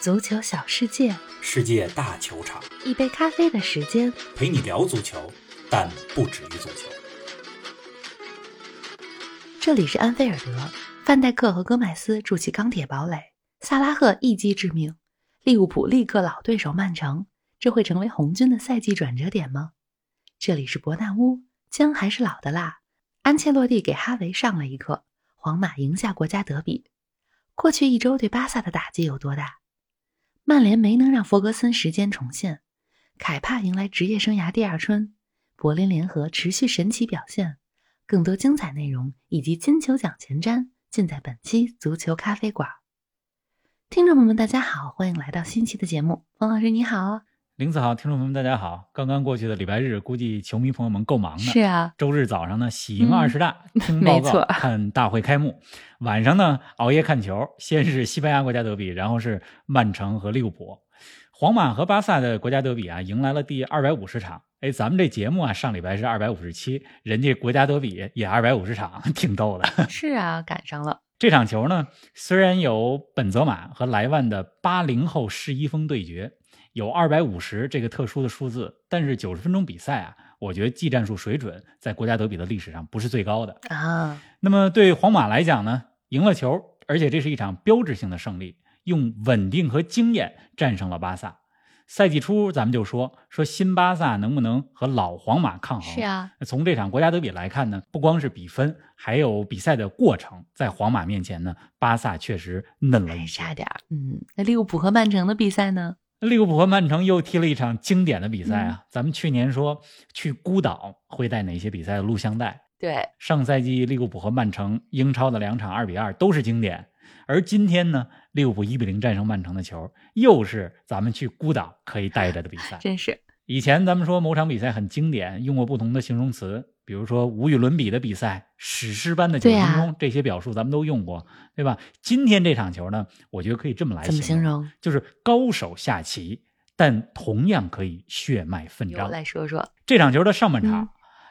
足球小世界，世界大球场，一杯咖啡的时间。陪你聊足球，但不止于足球。这里是安菲尔德，范戴克和戈麦斯筑起钢铁堡垒，萨拉赫一击致命，利物浦力克老对手曼城，这会成为红军的赛季转折点吗？这里是伯纳乌，姜还是老的辣。安切洛蒂给哈维上了一课，皇马赢下国家德比。过去一周对巴萨的打击有多大？曼联没能让弗格森时间重现，凯帕迎来职业生涯第二春，柏林联合持续神奇表现。更多精彩内容以及金球奖前瞻，尽在本期足球咖啡馆。听众朋友们，大家好，欢迎来到新期的节目。冯老师你好，林子好，听众朋友们大家好。刚刚过去的礼拜日，估计球迷朋友们够忙的。是啊，周日早上呢，喜迎二十大，听没报告，错看大会开幕；晚上呢，熬夜看球，先是西班牙国家德比，然后是曼城和利物浦。皇马和巴萨的国家德比啊，迎来了第二百五十场。哎，咱们这节目啊，上礼拜是二百五十七，人家国家德比也二百五十场，挺逗的。是啊，赶上了。这场球呢，虽然有本泽马和莱万的八零后世一峰对决，有二百五十这个特殊的数字，但是九十分钟比赛啊，我觉得技战术水准在国家德比的历史上不是最高的。啊，那么对皇马来讲呢，赢了球，而且这是一场标志性的胜利，用稳定和经验战胜了巴萨。赛季初咱们就说说新巴萨能不能和老皇马抗衡？是啊，从这场国家德比来看呢，不光是比分，还有比赛的过程，在皇马面前呢，巴萨确实嫩了一。差点儿。嗯，那利物浦和曼城的比赛呢？利物浦和曼城又踢了一场经典的比赛嗯啊！咱们去年说去孤岛会带哪些比赛的录像带？对，上赛季利物浦和曼城英超的两场二比二都是经典，而今天呢，利物浦一比零战胜曼城的球，又是咱们去孤岛可以带着的比赛。真是以前咱们说某场比赛很经典，用过不同的形容词，比如说无与伦比的比赛、史诗般的九分钟，这些表述咱们都用过，对吧？今天这场球呢，我觉得可以这么来形容？就是高手下棋，但同样可以血脉奋由张。来说说。这场球的上半场，嗯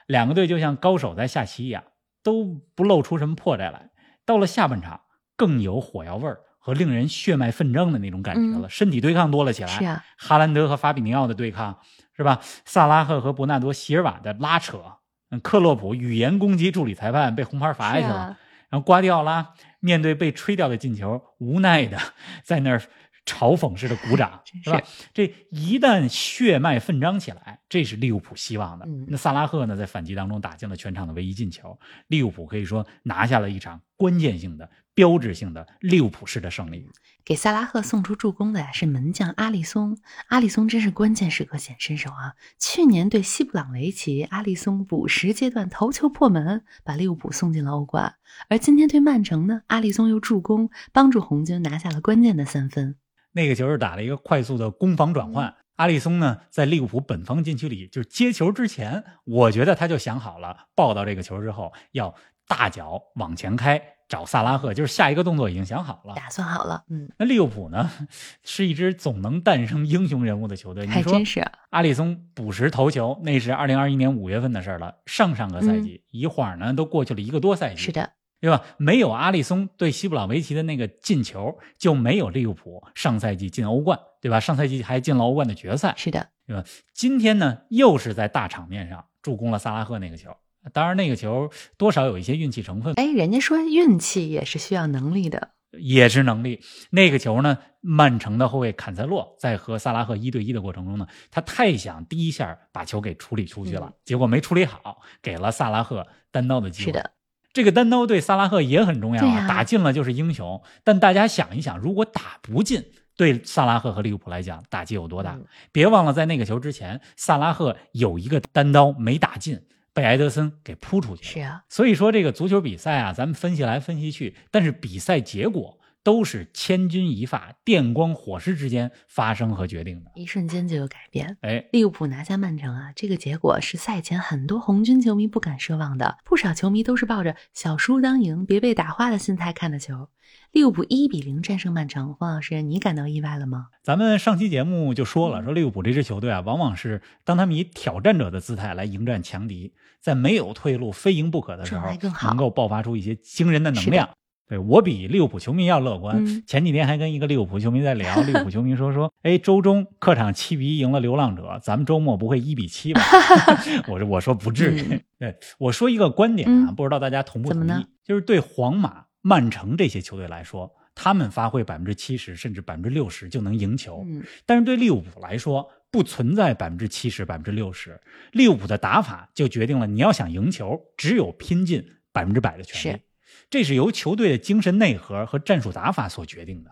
两个队就像高手在下棋一样，都不露出什么破绽来。到了下半场，更有火药味儿和令人血脉奋张的那种感觉了，身体对抗多了起来。是啊，哈兰德和法比尼奥的对抗是吧？萨拉赫和伯纳多席尔瓦的拉扯，嗯，克洛普语言攻击助理裁判被红牌罚下去了。啊，然后瓜迪奥拉面对被吹掉的进球，无奈的 在那儿嘲讽式的鼓掌，是吧？这一旦血脉奋张起来，这是利物浦希望的。嗯那萨拉赫呢，在反击当中打进了全场的唯一进球，利物浦可以说拿下了一场关键性的、标志性的利物浦式的胜利。给萨拉赫送出助攻的呀是门将阿里松，阿里松真是关键时刻显身手啊！去年对西布朗维奇，阿里松补时阶段头球破门，把利物浦送进了欧冠。而今天对曼城呢，阿里松又助攻，帮助红军拿下了关键的三分。那个球是打了一个快速的攻防转换。阿里松呢，在利物浦本方禁区里，就是接球之前，我觉得他就想好了，抱到这个球之后要大脚往前开找萨拉赫，就是下一个动作已经想好了。打算好了，嗯，那利物浦呢，是一支总能诞生英雄人物的球队。你说还真是啊。阿里松补时头球，那是二零二一年五月份的事儿了，上上个赛季，一晃呢都过去了一个多赛季。嗯是的，对吧？没有阿里松对西布朗维奇的那个进球，就没有利物浦上赛季进欧冠，对吧？上赛季还进了欧冠的决赛，是的，对吧？今天呢，又是在大场面上助攻了萨拉赫那个球。当然，那个球多少有一些运气成分，哎，人家说运气也是需要能力的，也是能力。那个球呢，曼城的后卫坎塞洛在和萨拉赫一对一的过程中呢，他太想第一下把球给处理出去了，嗯结果没处理好，给了萨拉赫单刀的机会。是的，这个单刀对萨拉赫也很重要啊，打进了就是英雄。但大家想一想，如果打不进，对萨拉赫和利物浦来讲打击有多大？嗯别忘了，在那个球之前，萨拉赫有一个单刀没打进，被埃德森给扑出去了。是啊，所以说，这个足球比赛啊，咱们分析来分析去，但是比赛结果都是千钧一发、电光火石之间发生和决定的。一瞬间就有改变。哎，利物浦拿下曼城啊，这个结果是赛前很多红军球迷不敢奢望的，不少球迷都是抱着小输当赢，别被打花的心态看的球。利物浦一比零战胜曼城，黄老师，你感到意外了吗？咱们上期节目就说了，说利物浦这支球队啊，往往是当他们以挑战者的姿态来迎战强敌，在没有退路、非赢不可的时候能够爆发出一些惊人的能量。对我比利物浦球迷要乐观。嗯前几天还跟一个利物浦球迷在聊，利物浦球迷说 说，哎，周中客场七比一赢了流浪者，咱们周末不会一比七吧？我说我说不至于。嗯 对，我说一个观点啊，嗯不知道大家同不同意怎么呢？就是对皇马、曼城这些球队来说，他们发挥百分之七十甚至百分之六十就能赢球，嗯但是对利物浦来说，不存在百分之七十、百分之六十。利物浦的打法就决定了，你要想赢球，只有拼尽百分之百的全力是。这是由球队的精神内核和战术打法所决定的。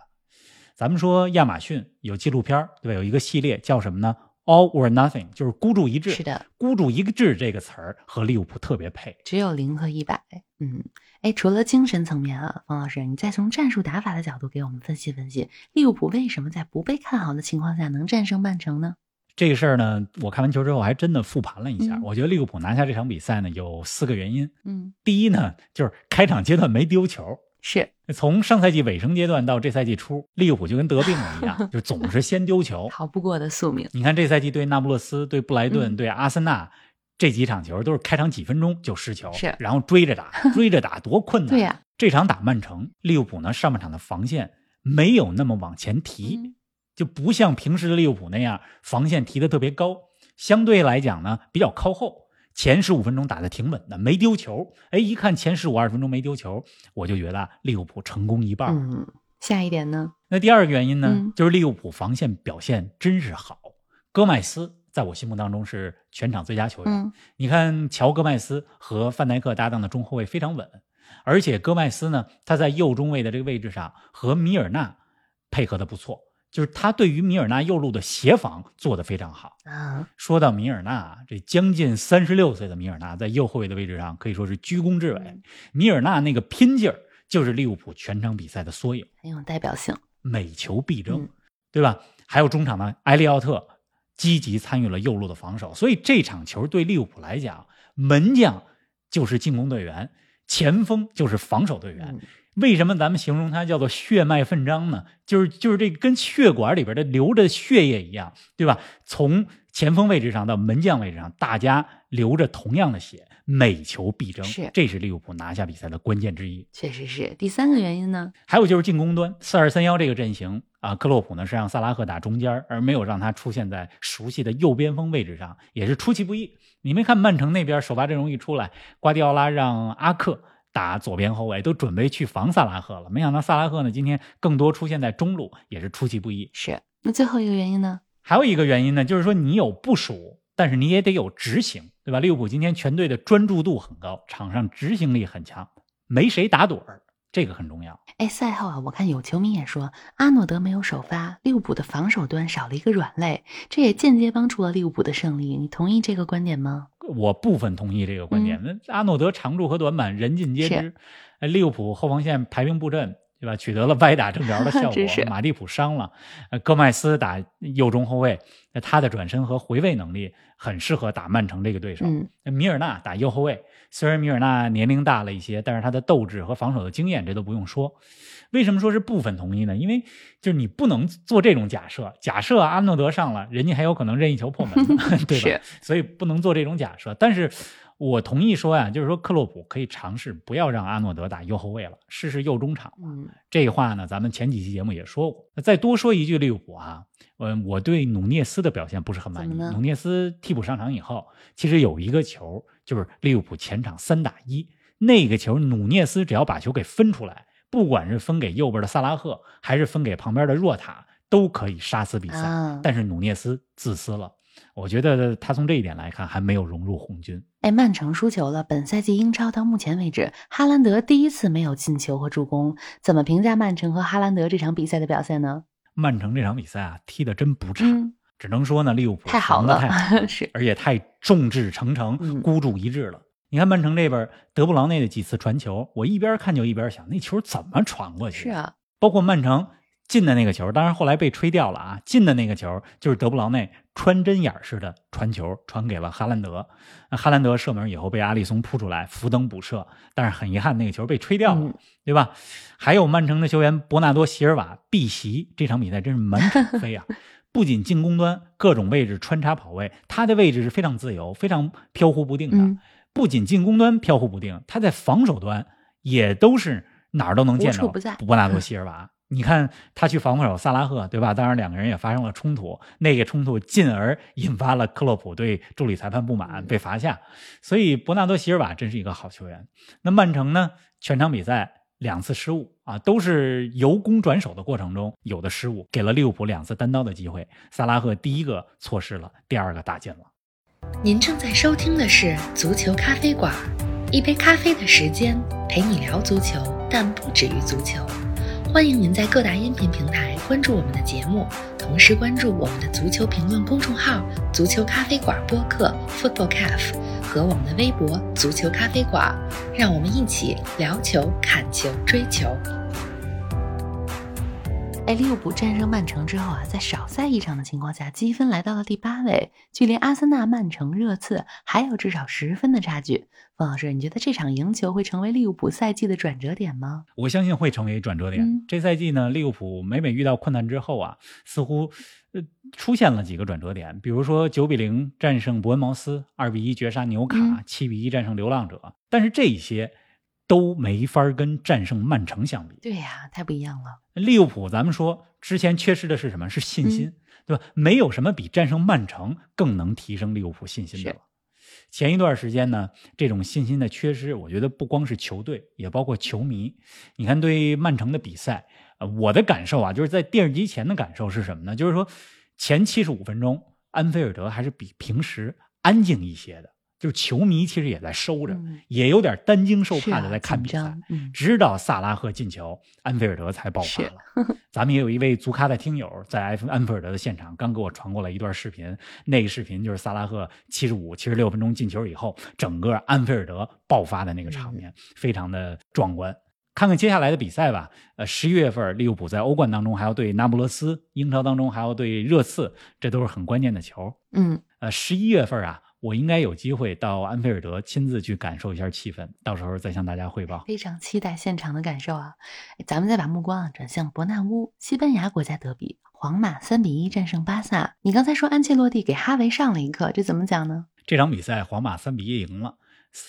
咱们说亚马逊有纪录片，对吧？有一个系列叫什么呢？All or Nothing，就是孤注一掷。是的，孤注一掷这个词儿和利物浦特别配。只有零和一百。嗯，哎，除了精神层面啊，方老师，你再从战术打法的角度给我们分析分析，利物浦为什么在不被看好的情况下能战胜曼城呢？这个事儿呢，我看完球之后还真的复盘了一下。嗯我觉得利物浦拿下这场比赛呢，有四个原因。嗯，第一呢，就是开场阶段没丢球。是从上赛季尾声阶段到这赛季初，利物浦就跟得病了一样，就总是先丢球。逃不过的宿命。你看这赛季对那不勒斯、对布莱顿、嗯对阿森纳这几场球，都是开场几分钟就失球，是然后追着打，追着打多困难。对呀这场打曼城，利物浦呢上半场的防线没有那么往前提，嗯就不像平时的利物浦那样防线提的特别高，相对来讲呢比较靠后。前十五分钟打的挺稳的，没丢球。哎，一看前十五二十分钟没丢球，我就觉得啊利物浦成功一半。嗯，下一点呢？那第二个原因呢，嗯就是利物浦防线表现真是好。戈麦斯在我心目当中是全场最佳球员。嗯你看，乔戈麦斯和范戴克搭档的中后卫非常稳，而且戈麦斯呢，他在右中卫的这个位置上和米尔纳配合的不错，就是他对于米尔纳右路的协防做得非常好。啊，说到米尔纳，这将近三十六岁的米尔纳在右后卫的位置上可以说是居功至伟。嗯米尔纳那个拼劲儿，就是利物浦全场比赛的缩影。很有代表性。每球必争，嗯对吧？还有中场的，埃利奥特积极参与了右路的防守，所以这场球对利物浦来讲，门将就是进攻队员，前锋就是防守队员。嗯为什么咱们形容它叫做血脉奋张呢？就是就是这跟血管里边的流着血液一样，对吧？从前锋位置上到门将位置上，大家流着同样的血，每球必争，是这是利物浦拿下比赛的关键之一。确实是。第三个原因呢？还有就是进攻端，四二三幺这个阵型啊，克洛普呢是让萨拉赫打中间，而没有让他出现在熟悉的右边锋位置上，也是出其不意。你没看曼城那边首发阵容一出来，瓜迪奥拉让阿克打左边后卫，都准备去防萨拉赫了，没想到萨拉赫呢今天更多出现在中路，也是出其不意。是。那最后一个原因呢？还有一个原因呢，就是说你有部署，但是你也得有执行，对吧？利物浦今天全队的专注度很高，场上执行力很强，没谁打盹儿，这个很重要。哎，赛后啊，我看有球迷也说，阿诺德没有首发，利物浦的防守端少了一个软肋，这也间接帮助了利物浦的胜利。你同意这个观点吗？我部分同意这个观点。那、阿诺德长处和短板人尽皆知嗯是，呃利物浦后防线排兵布阵，对吧？取得了歪打正着的 效果。马蒂普伤了，呃，戈麦斯打右中后卫，那他的转身和回位能力很适合打曼城这个对手。米尔纳打右后卫，虽然米尔纳年龄大了一些，但是他的斗志和防守的经验，这都不用说。为什么说是部分同意呢？因为就是你不能做这种假设，假设阿诺德上了，人家还有可能任意球破门呢，对吧？所以不能做这种假设。但是我同意说呀，就是说克洛普可以尝试不要让阿诺德打右后卫了，试试右中场。嗯，这话呢，咱们前几期节目也说过。那再多说一句，利物浦啊，嗯，我对努涅斯的表现不是很满意。努涅斯替补上场以后，其实有一个球，就是利物浦前场三打一，那个球努涅斯只要把球给分出来，不管是分给右边的萨拉赫，还是分给旁边的若塔，都可以杀死比赛。啊但是努涅斯自私了，我觉得他从这一点来看，还没有融入红军。哎，曼城输球了。本赛季英超到目前为止，哈兰德第一次没有进球和助攻。怎么评价曼城和哈兰德这场比赛的表现呢？曼城这场比赛啊，踢得真不差，嗯，只能说呢，利物浦太好了太好，是而且太众志成城、嗯孤注一掷了。你看曼城这边德布劳内的几次传球，我一边看就一边想，那球怎么传过去？是，啊，包括曼城进的那个球，当然后来被吹掉了啊。进的那个球就是德布劳内穿针眼儿似的传球，传给了哈兰德。那哈兰德射门以后被阿里松扑出来，福登补射，但是很遗憾那个球被吹掉了，嗯对吧？还有曼城的球员伯纳多·席尔瓦避袭，这场比赛真是满场飞啊！不仅进攻端各种位置穿插跑位，他的位置是非常自由、非常飘忽不定的。嗯不仅进攻端飘忽不定，他在防守端也都是哪儿都能见着伯纳多 ·席尔瓦。你看他去防守萨拉赫，对吧？当然两个人也发生了冲突，那个冲突进而引发了克洛普对助理裁判不满，被罚下。所以伯纳多·席尔瓦真是一个好球员。那曼城呢？全场比赛两次失误啊，都是由攻转守的过程中有的失误，给了利物浦两次单刀的机会。萨拉赫第一个错失了，第二个打进了。您正在收听的是《足球咖啡馆》，一杯咖啡的时间陪你聊足球，但不止于足球。欢迎您在各大音频平台关注我们的节目，同时关注我们的足球评论公众号“足球咖啡馆播客 ”（Football Cafe） 和我们的微博“足球咖啡馆”，让我们一起聊球、侃球、追球。哎，利物浦战胜曼城之后啊，在少赛一场的情况下，积分来到了第八位，距离阿森纳、曼城、热刺还有至少十分的差距。冯老师，你觉得这场赢球会成为利物浦赛季的转折点吗？我相信会成为转折点。嗯这赛季呢，利物浦每每遇到困难之后啊，似乎呃出现了几个转折点，比如说九比零战胜伯恩茅斯，二比一绝杀纽卡嗯，七、比一战胜流浪者，但是这一些都没法跟战胜曼城相比。对呀、太不一样了。利物浦，咱们说之前缺失的是什么？是信心，对吧？没有什么比战胜曼城更能提升利物浦信心的了。前一段时间呢，这种信心的缺失，我觉得不光是球队，也包括球迷。你看，对曼城的比赛，呃，我的感受啊，就是在电视机前的感受是什么呢？就是说，前七十五分钟，安菲尔德还是比平时安静一些的，就是球迷其实也在收着，嗯也有点担惊受怕的在看比赛。直到萨拉赫进球，安菲尔德才爆发了。咱们也有一位足咖的听友在埃安菲尔德的现场，刚给我传过来一段视频。那个视频就是萨拉赫七十五、七十六分钟进球以后，整个安菲尔德爆发的那个场面，非常的壮观。看看接下来的比赛吧。呃，十一月份利物浦在欧冠当中还要对那不勒斯，英超当中还要对热刺，这都是很关键的球。嗯，呃，十一月份啊，我应该有机会到安菲尔德亲自去感受一下气氛，到时候再向大家汇报。非常期待现场的感受啊！哎咱们再把目光啊转向伯纳乌，西班牙国家德比，皇马三比一战胜巴萨。你刚才说安切洛蒂给哈维上了一课，这怎么讲呢？这场比赛皇马三比一赢了。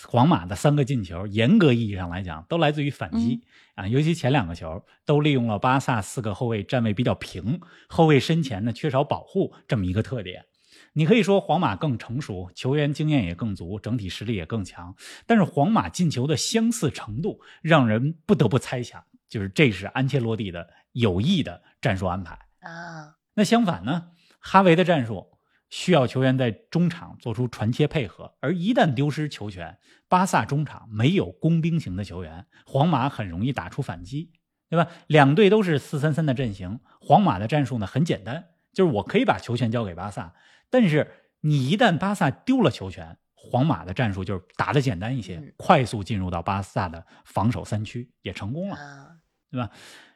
皇马的三个进球，严格意义上来讲，都来自于反击、啊，尤其前两个球都利用了巴萨四个后卫站位比较平，后卫身前呢缺少保护这么一个特点。你可以说皇马更成熟，球员经验也更足，整体实力也更强。但是皇马进球的相似程度，让人不得不猜想，就是这是安切洛蒂的有意的战术安排。啊，那相反呢，哈维的战术需要球员在中场做出传切配合，而一旦丢失球权，巴萨中场没有工兵型的球员，皇马很容易打出反击，对吧？两队都是四三三的阵型，皇马的战术呢很简单，就是我可以把球权交给巴萨，但是你一旦巴萨丢了球权，皇马的战术就是打得简单一些，嗯快速进入到巴萨的防守三区，也成功了。啊，对吧？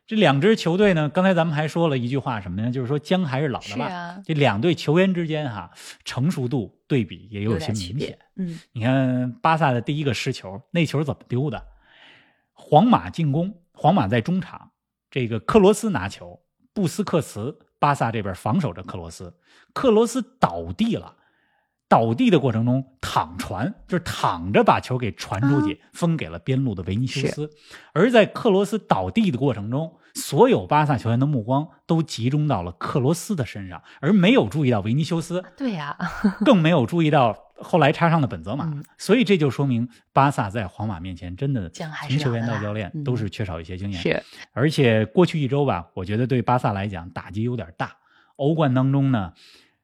这两支球队呢，刚才咱们还说了一句话什么呢？就是说姜还是老的辣。啊，这两队球员之间哈、成熟度对比也有些明显。。嗯，你看巴萨的第一个失球，那球怎么丢的？皇马进攻，皇马在中场，这个克罗斯拿球，布斯克茨，巴萨这边防守着克罗斯，克罗斯倒地了。倒地的过程中躺传，就是躺着把球给传出去，分给了边路的维尼修斯。而在克罗斯倒地的过程中，所有巴萨球员的目光都集中到了克罗斯的身上，而没有注意到维尼修斯，对呀、更没有注意到后来插上了本泽马。嗯所以这就说明巴萨在皇马面前真的从球员到教练嗯都是缺少一些经验。是，而且过去一周吧，我觉得对巴萨来讲打击有点大。欧冠当中呢，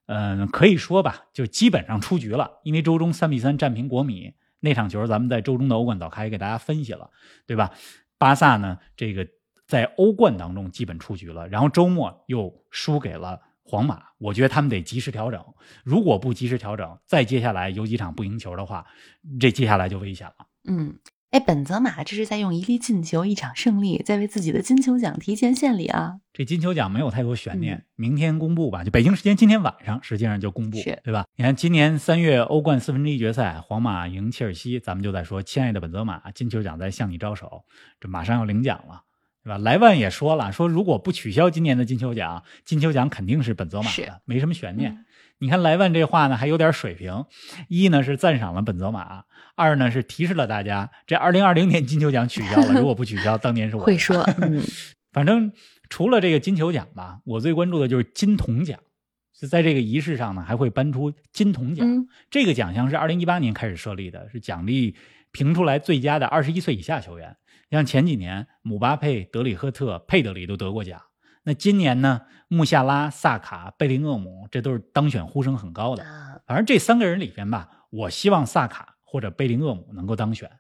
嗯、可以说吧，就基本上出局了，因为周中三比三战平国米那场球，咱们在周中的欧冠早开也给大家分析了，对吧？巴萨呢，这个在欧冠当中基本出局了，然后周末又输给了皇马，我觉得他们得及时调整，如果不及时调整，再接下来有几场不赢球的话，这接下来就危险了。嗯。哎，本泽马这是在用一粒进球、一场胜利，在为自己的金球奖提前献礼啊！这金球奖没有太多悬念，嗯明天公布吧。就北京时间今天晚上，实际上就公布是，对吧？你看今年三月欧冠四分之一决赛，皇马赢切尔西，咱们就在说，亲爱的本泽马，金球奖在向你招手，这马上要领奖了。对吧？莱万也说了，说如果不取消今年的金球奖，金球奖肯定是本泽马的，没什么悬念。嗯你看莱万这话呢，还有点水平。一呢是赞赏了本泽马，二呢是提示了大家，这二零二零年金球奖取消了，如果不取消，当年是我会说，嗯，反正除了这个金球奖吧，我最关注的就是金童奖。就在这个仪式上呢，还会颁出金童奖。嗯这个奖项是二零一八年开始设立的，是奖励评出来最佳的二十一岁以下球员。像前几年姆巴佩、德里赫特、佩德里都得过奖。那今年呢，穆夏拉、萨卡、贝林厄姆，这都是当选呼声很高的。啊，反正这三个人里边吧，我希望萨卡或者贝林厄姆能够当选。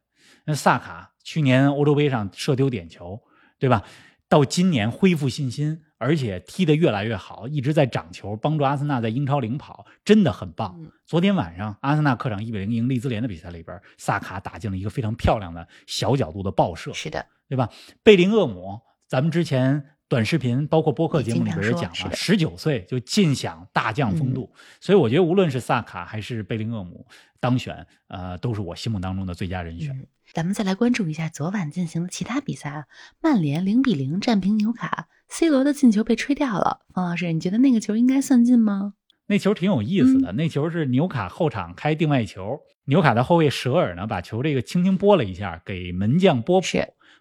那萨卡去年欧洲杯上射丢点球，对吧？到今年恢复信心，而且踢得越来越好，一直在涨球，帮助阿森纳在英超领跑，真的很棒。嗯昨天晚上阿森纳客场一比零赢利兹联的比赛里边，萨卡打进了一个非常漂亮的小角度的爆射，是的，对吧？贝林厄姆，咱们之前短视频包括播客节目里边也讲了，十九岁就尽享大将风度，所以我觉得无论是萨卡还是贝林厄姆当选，呃，都是我心目当中的最佳人选。嗯，咱们再来关注一下昨晚进行的其他比赛啊。曼联零比零战平纽卡，C 罗的进球被吹掉了。方老师，你觉得那个球应该算进吗？那球挺有意思的，那球是纽卡后场开定外球，纽卡的后卫舍尔呢把球这个轻轻拨了一下，给门将波普，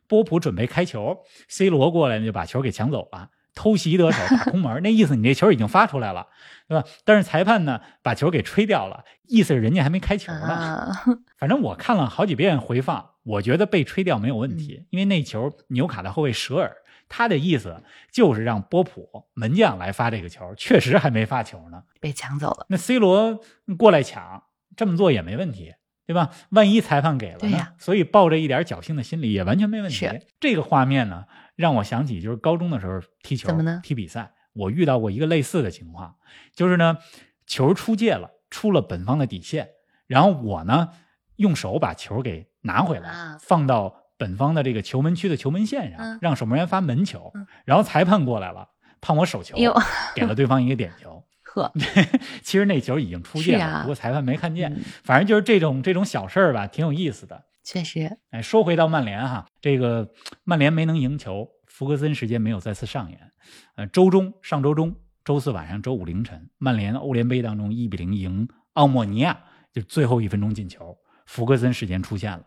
波普准备开球，C 罗过来呢就把球给抢走了。偷袭得手，打空门，那意思你这球已经发出来了，对吧？但是裁判呢把球给吹掉了，意思是人家还没开球呢。啊，反正我看了好几遍回放，我觉得被吹掉没有问题，因为那球纽卡的后卫舍尔，他的意思就是让波普门将来发这个球，确实还没发球呢。被抢走了。那 C 罗过来抢，这么做也没问题，对吧？万一裁判给了呢？所以抱着一点侥幸的心理也完全没问题是。这个画面呢，让我想起就是高中的时候踢球，怎么呢踢比赛，我遇到过一个类似的情况，就是呢，球出界了，出了本方的底线，然后我呢用手把球给拿回来，啊放到本方的这个球门区的球门线上，嗯让守门员发门球，嗯然后裁判过来了，判我手球 给了对方一个点球。呵，其实那球已经出界了，啊不过裁判没看见。嗯反正就是这种这种小事儿吧，挺有意思的。确实，哎，说回到曼联哈，这个曼联没能赢球，福格森时间没有再次上演。呃，周中上周中，周四晚上，周五凌晨，曼联欧联杯当中一比零赢奥莫尼亚，就最后一分钟进球，福格森时间出现了，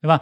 对吧？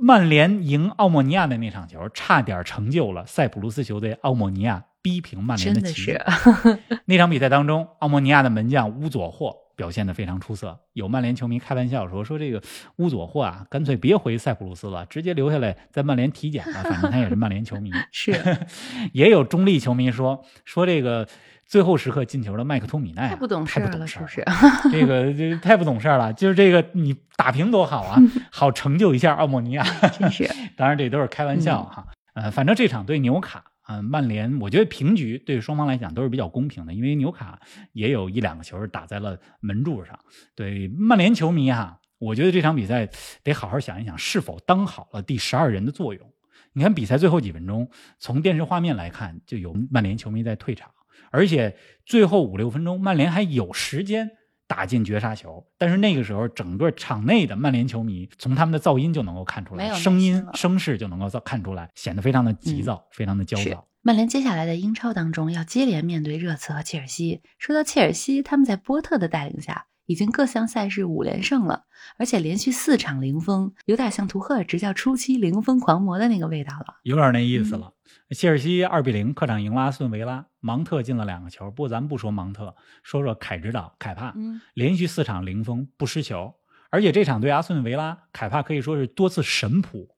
曼联赢奥莫尼亚的那场球，差点成就了塞浦路斯球队奥莫尼亚逼平曼联的奇迹。那场比赛当中，奥莫尼亚的门将乌佐霍表现得非常出色。有曼联球迷开玩笑说：“说这个乌佐霍啊，干脆别回塞浦路斯了，直接留下来在曼联体检吧，反正他也是曼联球迷。是 也有中立球迷说说这个最后时刻进球的麦克托米奈啊太不懂事了，太不懂事是儿不是？这个这太不懂事儿了。就是这个你打平多好啊，好成就一下奥莫尼亚。真是，当然这都是开玩笑哈。呃，反正这场对纽卡，呃，曼联，我觉得平局对双方来讲都是比较公平的，因为纽卡也有一两个球打在了门柱上。对曼联球迷哈，我觉得这场比赛得好好想一想，是否当好了第十二人的作用。你看比赛最后几分钟，从电视画面来看，就有曼联球迷在退场，而且最后五六分钟，曼联还有时间打进绝杀球，但是那个时候，整个场内的曼联球迷从他们的噪音就能够看出来，声音声势就能够看出来，显得非常的急躁，非常的焦躁。曼联接下来的英超当中要接连面对热刺和切尔西。说到切尔西，他们在波特的带领下，已经各项赛事五连胜了，而且连续四场零封，有点像图赫尔执教初期零封狂魔的那个味道了。有点那意思了。切尔西二比零客场赢了阿斯顿维拉，芒特进了两个球。不过咱不说芒特，说说凯指导凯帕，嗯，连续四场零封不失球，而且这场对阿斯顿维拉，凯帕可以说是多次神扑。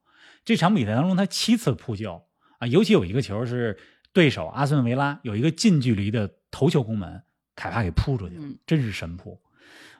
这场比赛当中，他七次扑救啊，尤其有一个球是对手阿斯顿维拉有一个近距离的头球攻门，凯帕给扑出去了嗯，真是神扑。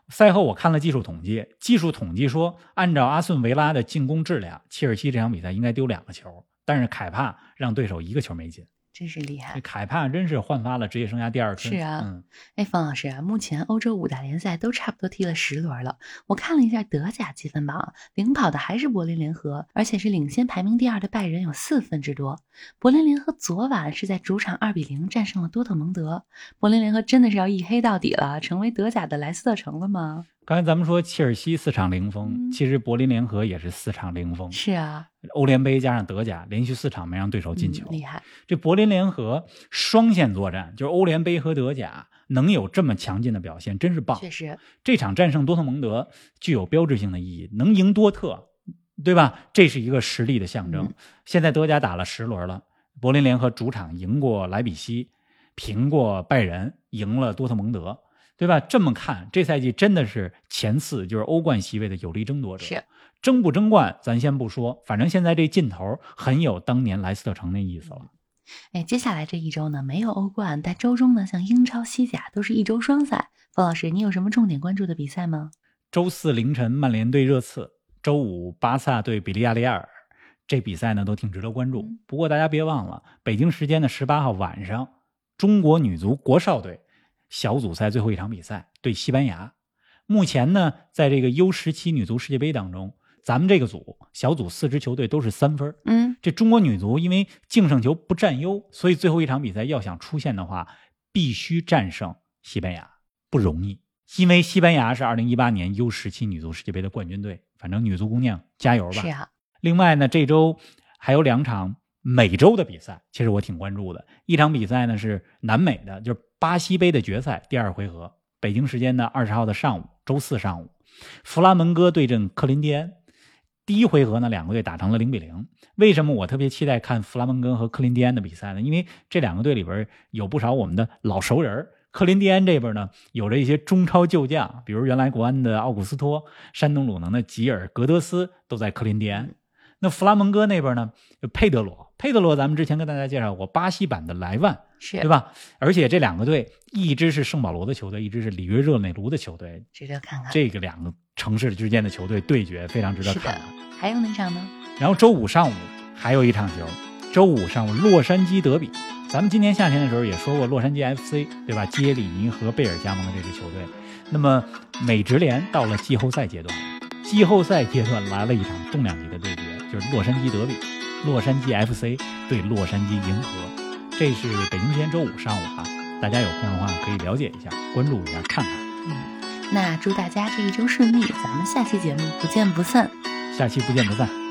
赛后我看了技术统计，技术统计说，按照阿斯顿维拉的进攻质量，切尔西这场比赛应该丢两个球，但是凯帕让对手一个球没进。真是厉害这。凯帕真是焕发了职业生涯第二春。是啊嗯，哎，方老师啊，目前欧洲五大联赛都差不多踢了十轮了。我看了一下德甲积分榜，领跑的还是柏林联合，而且是领先排名第二的拜仁有四分之多。柏林联合昨晚是在主场二比零战胜了多特蒙德。柏林联合真的是要一黑到底了，成为德甲的莱斯特城了吗？刚才咱们说切尔西四场零封，嗯其实柏林联合也是四场零封。是啊，欧联杯加上德甲，连续四场没让对手进球。嗯厉害，这柏林联合双线作战，就是欧联杯和德甲能有这么强劲的表现，真是棒。确实，这场战胜多特蒙德具有标志性的意义，能赢多特，对吧？这是一个实力的象征。嗯现在德甲打了十轮了，柏林联合主场赢过莱比锡，平过拜仁，赢了多特蒙德，对吧？这么看，这赛季真的是前四就是欧冠席位的有力争夺者。是争不争冠，咱先不说，反正现在这劲头很有当年莱斯特城那意思了。哎，接下来这一周呢，没有欧冠，但周中呢，像英超、西甲都是一周双赛。冯老师，你有什么重点关注的比赛吗？周四凌晨，曼联对热刺；周五，巴萨对比利亚雷亚尔。这比赛呢都挺值得关注嗯。不过大家别忘了，北京时间的十八号晚上，中国女足国少队小组赛最后一场比赛对西班牙。目前呢，在这个 U 十七女足世界杯当中，咱们这个组小组四支球队都是三分。嗯，这中国女足因为净胜球不占优，所以最后一场比赛要想出线的话，必须战胜西班牙，不容易。因为西班牙是二零一八年 U 十七女足世界杯的冠军队，反正女足姑娘加油吧。是啊，另外呢，这周还有两场美洲的比赛，其实我挺关注的。一场比赛呢是南美的，就是巴西杯的决赛第二回合，北京时间的二十号的上午，周四上午，弗拉门戈对阵克林蒂安。第一回合呢，两个队打成了零比零。为什么我特别期待看弗拉门戈和克林蒂安的比赛呢？因为这两个队里边有不少我们的老熟人。克林蒂安这边呢，有着一些中超旧将，比如原来国安的奥古斯托、山东鲁能的吉尔、格德斯都在克林蒂安。那弗拉门戈那边呢，有佩德罗，佩德罗咱们之前跟大家介绍过巴西版的莱万，是对吧？而且这两个队，一支是圣保罗的球队，一支是里约热内卢的球队，值得看看。这个两个城市之间的球队对决非常值得看看。，还有哪场呢？然后周五上午还有一场球，周五上午洛杉矶德比。咱们今年夏天的时候也说过，洛杉矶 FC 对吧？基耶里尼和贝尔加盟的这支球队。那么美职联到了季后赛阶段，季后赛阶段来了一场重量级的对决，就是洛杉矶德比，洛杉矶 FC 对洛杉矶银河。这是北京时间周五上午啊，大家有空的话可以了解一下，关注一下，看看。嗯，那祝大家这一周顺利，咱们下期节目不见不散。下期不见不散。